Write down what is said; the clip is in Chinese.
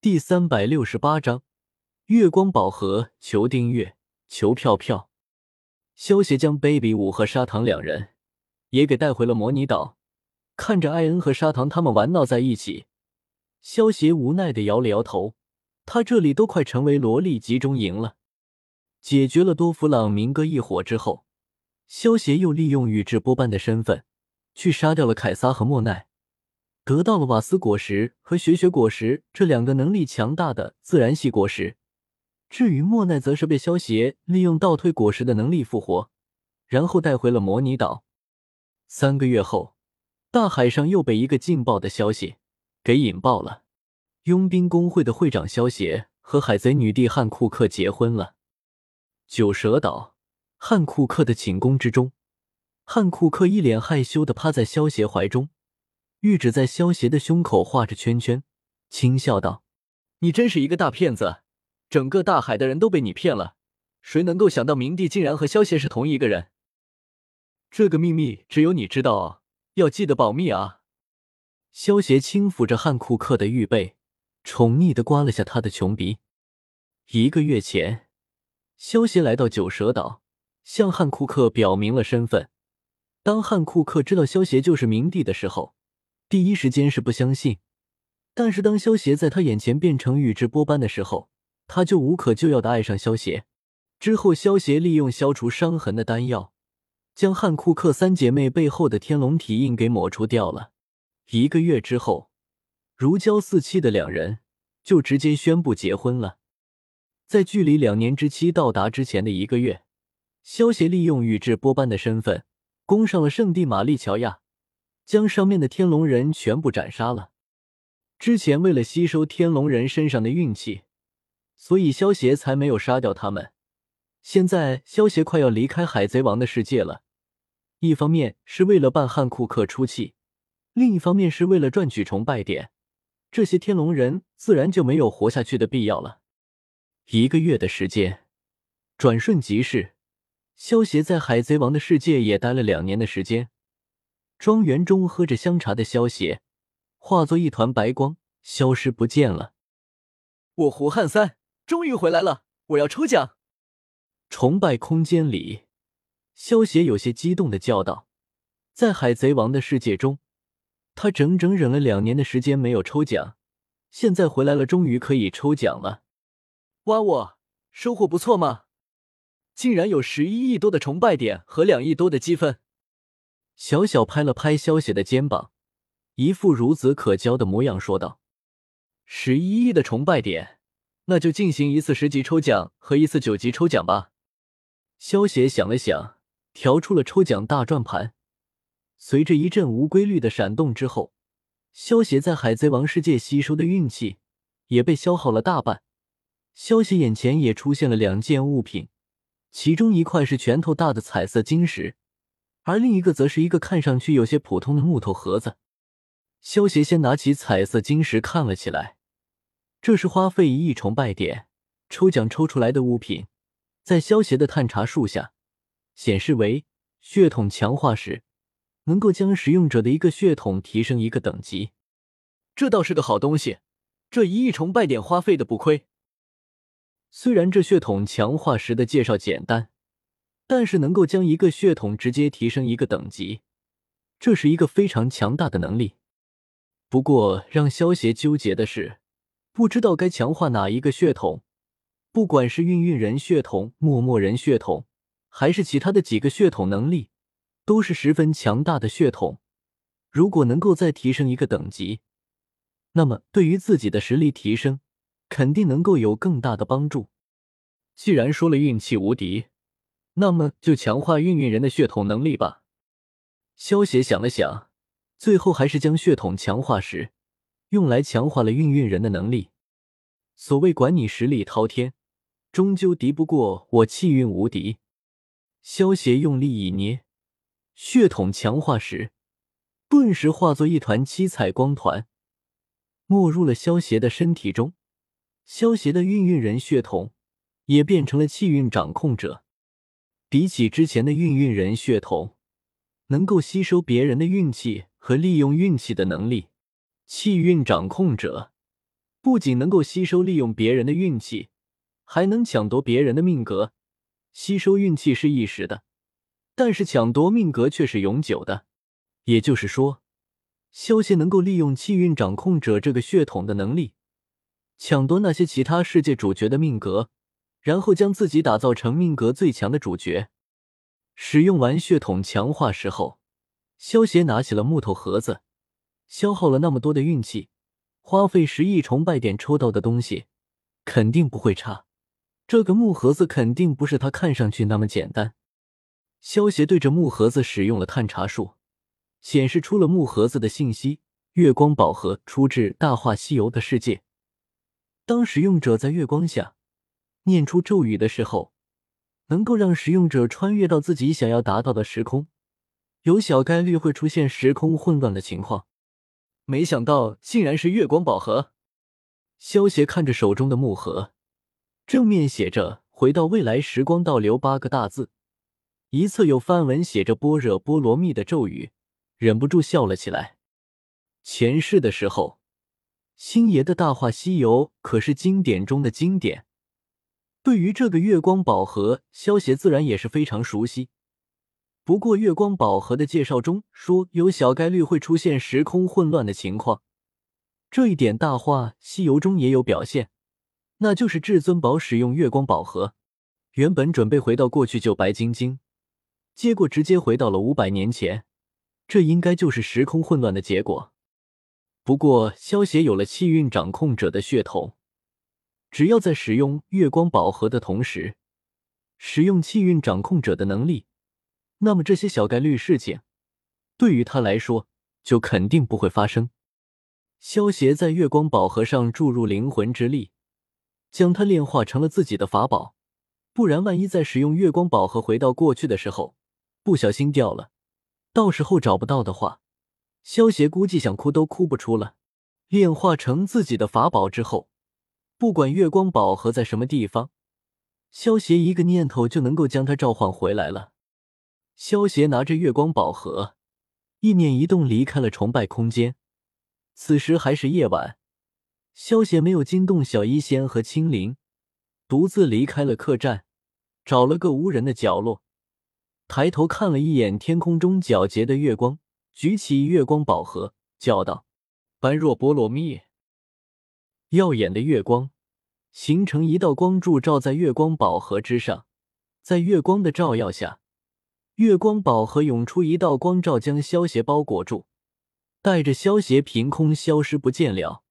第三百六十八章月光宝盒。求订阅，求票票。萧协将 baby 五和砂糖两人也给带回了模拟岛，看着艾恩和砂糖他们玩闹在一起，萧协无奈的摇了摇头。他这里都快成为萝莉集中营了。解决了多弗朗明哥一伙之后，萧协又利用宇智波斑的身份去杀掉了凯撒和莫奈。得到了瓦斯果实和雪雪果实这两个能力强大的自然系果实。至于莫奈，则是被萧协利用倒退果实的能力复活，然后带回了模拟岛。三个月后，大海上又被一个劲爆的消息给引爆了：佣兵工会的会长萧协和海贼女帝汉库克结婚了。九蛇岛汉库克的寝宫之中，汉库克一脸害羞的趴在萧协怀中。玉指在萧邪的胸口画着圈圈，轻笑道：“你真是一个大骗子，整个大海的人都被你骗了。谁能够想到明帝竟然和萧邪是同一个人？这个秘密只有你知道哦，要记得保密啊！”萧邪轻抚着汉库克的玉背，宠溺的刮了下他的穷鼻。一个月前，萧邪来到九蛇岛，向汉库克表明了身份。当汉库克知道萧邪就是明帝的时候，第一时间是不相信，但是当萧协在他眼前变成宇智波斑的时候，他就无可救药的爱上萧协。之后，萧协利用消除伤痕的丹药，将汉库克三姐妹背后的天龙体印给抹除掉了。一个月之后，如胶似漆的两人就直接宣布结婚了。在距离两年之期到达之前的一个月，萧协利用宇智波斑的身份攻上了圣地玛丽乔亚。将上面的天龙人全部斩杀了。之前为了吸收天龙人身上的运气，所以萧协才没有杀掉他们。现在萧协快要离开海贼王的世界了，一方面是为了办汉库克出气，另一方面是为了赚取崇拜点。这些天龙人自然就没有活下去的必要了。一个月的时间转瞬即逝，萧协在海贼王的世界也待了两年的时间。庄园中喝着香茶的萧协，化作一团白光，消失不见了。我胡汉三终于回来了，我要抽奖！崇拜空间里，萧协有些激动的叫道：“在海贼王的世界中，他整整忍了两年的时间没有抽奖，现在回来了，终于可以抽奖了！哇，我收获不错嘛？竟然有十一亿多的崇拜点和两亿多的积分！”小小拍了拍萧邪的肩膀，一副孺子可教的模样，说道：“十一亿的崇拜点，那就进行一次十级抽奖和一次九级抽奖吧。”萧邪想了想，调出了抽奖大转盘。随着一阵无规律的闪动之后，萧邪在海贼王世界吸收的运气也被消耗了大半。萧邪眼前也出现了两件物品，其中一块是拳头大的彩色晶石。而另一个则是一个看上去有些普通的木头盒子。萧协先拿起彩色晶石看了起来，这是花费一亿崇拜点抽奖抽出来的物品，在萧协的探查数下显示为血统强化石，能够将使用者的一个血统提升一个等级。这倒是个好东西，这一亿崇拜点花费的不亏。虽然这血统强化石的介绍简单。但是能够将一个血统直接提升一个等级，这是一个非常强大的能力。不过让萧协纠结的是，不知道该强化哪一个血统。不管是运运人血统、默默人血统，还是其他的几个血统，能力都是十分强大的血统。如果能够再提升一个等级，那么对于自己的实力提升，肯定能够有更大的帮助。既然说了运气无敌。那么就强化运运人的血统能力吧。萧协想了想，最后还是将血统强化石用来强化了运运人的能力。所谓管你实力滔天，终究敌不过我气运无敌。萧协用力一捏，血统强化石顿时化作一团七彩光团，没入了萧协的身体中。萧协的运运人血统也变成了气运掌控者。比起之前的运运人血统，能够吸收别人的运气和利用运气的能力，气运掌控者不仅能够吸收利用别人的运气，还能抢夺别人的命格。吸收运气是一时的，但是抢夺命格却是永久的。也就是说，萧协能够利用气运掌控者这个血统的能力，抢夺那些其他世界主角的命格，然后将自己打造成命格最强的主角。使用完血统强化石后，萧协拿起了木头盒子，消耗了那么多的运气，花费十亿崇拜点抽到的东西，肯定不会差。这个木盒子肯定不是他看上去那么简单。萧协对着木盒子使用了探查术，显示出了木盒子的信息：月光宝盒出自《大话西游》的世界。当使用者在月光下念出咒语的时候，能够让使用者穿越到自己想要达到的时空，有小概率会出现时空混乱的情况。没想到竟然是月光宝盒。萧邪看着手中的木盒。正面写着“回到未来时光倒流”八个大字，一侧有梵文写着“般若波罗蜜”的咒语，忍不住笑了起来。前世的时候，星爷的大话西游可是经典中的经典，对于这个月光宝盒，萧协自然也是非常熟悉。不过，月光宝盒的介绍中说有小概率会出现时空混乱的情况，这一点大话西游中也有表现。那就是至尊宝使用月光宝盒，原本准备回到过去救白晶晶，结果直接回到了五百年前，这应该就是时空混乱的结果。不过萧协有了气运掌控者的血统，只要在使用月光宝盒的同时，使用气运掌控者的能力，那么这些小概率事情，对于他来说就肯定不会发生。萧协在月光宝盒上注入灵魂之力。将它炼化成了自己的法宝，不然万一在使用月光宝盒回到过去的时候不小心掉了，到时候找不到的话，萧协估计想哭都哭不出了。炼化成自己的法宝之后，不管月光宝盒在什么地方，萧协一个念头就能够将它召唤回来了。萧协拿着月光宝盒，意念一动离开了崇拜空间。此时还是夜晚。萧协没有惊动小医仙和青灵，独自离开了客栈，找了个无人的角落，抬头看了一眼天空中皎洁的月光，举起月光宝盒，叫道：“般若波罗蜜！”耀眼的月光形成一道光柱，照在月光宝盒之上，在月光的照耀下，月光宝盒涌出一道光照，将萧邪包裹住，带着萧邪凭空消失不见了。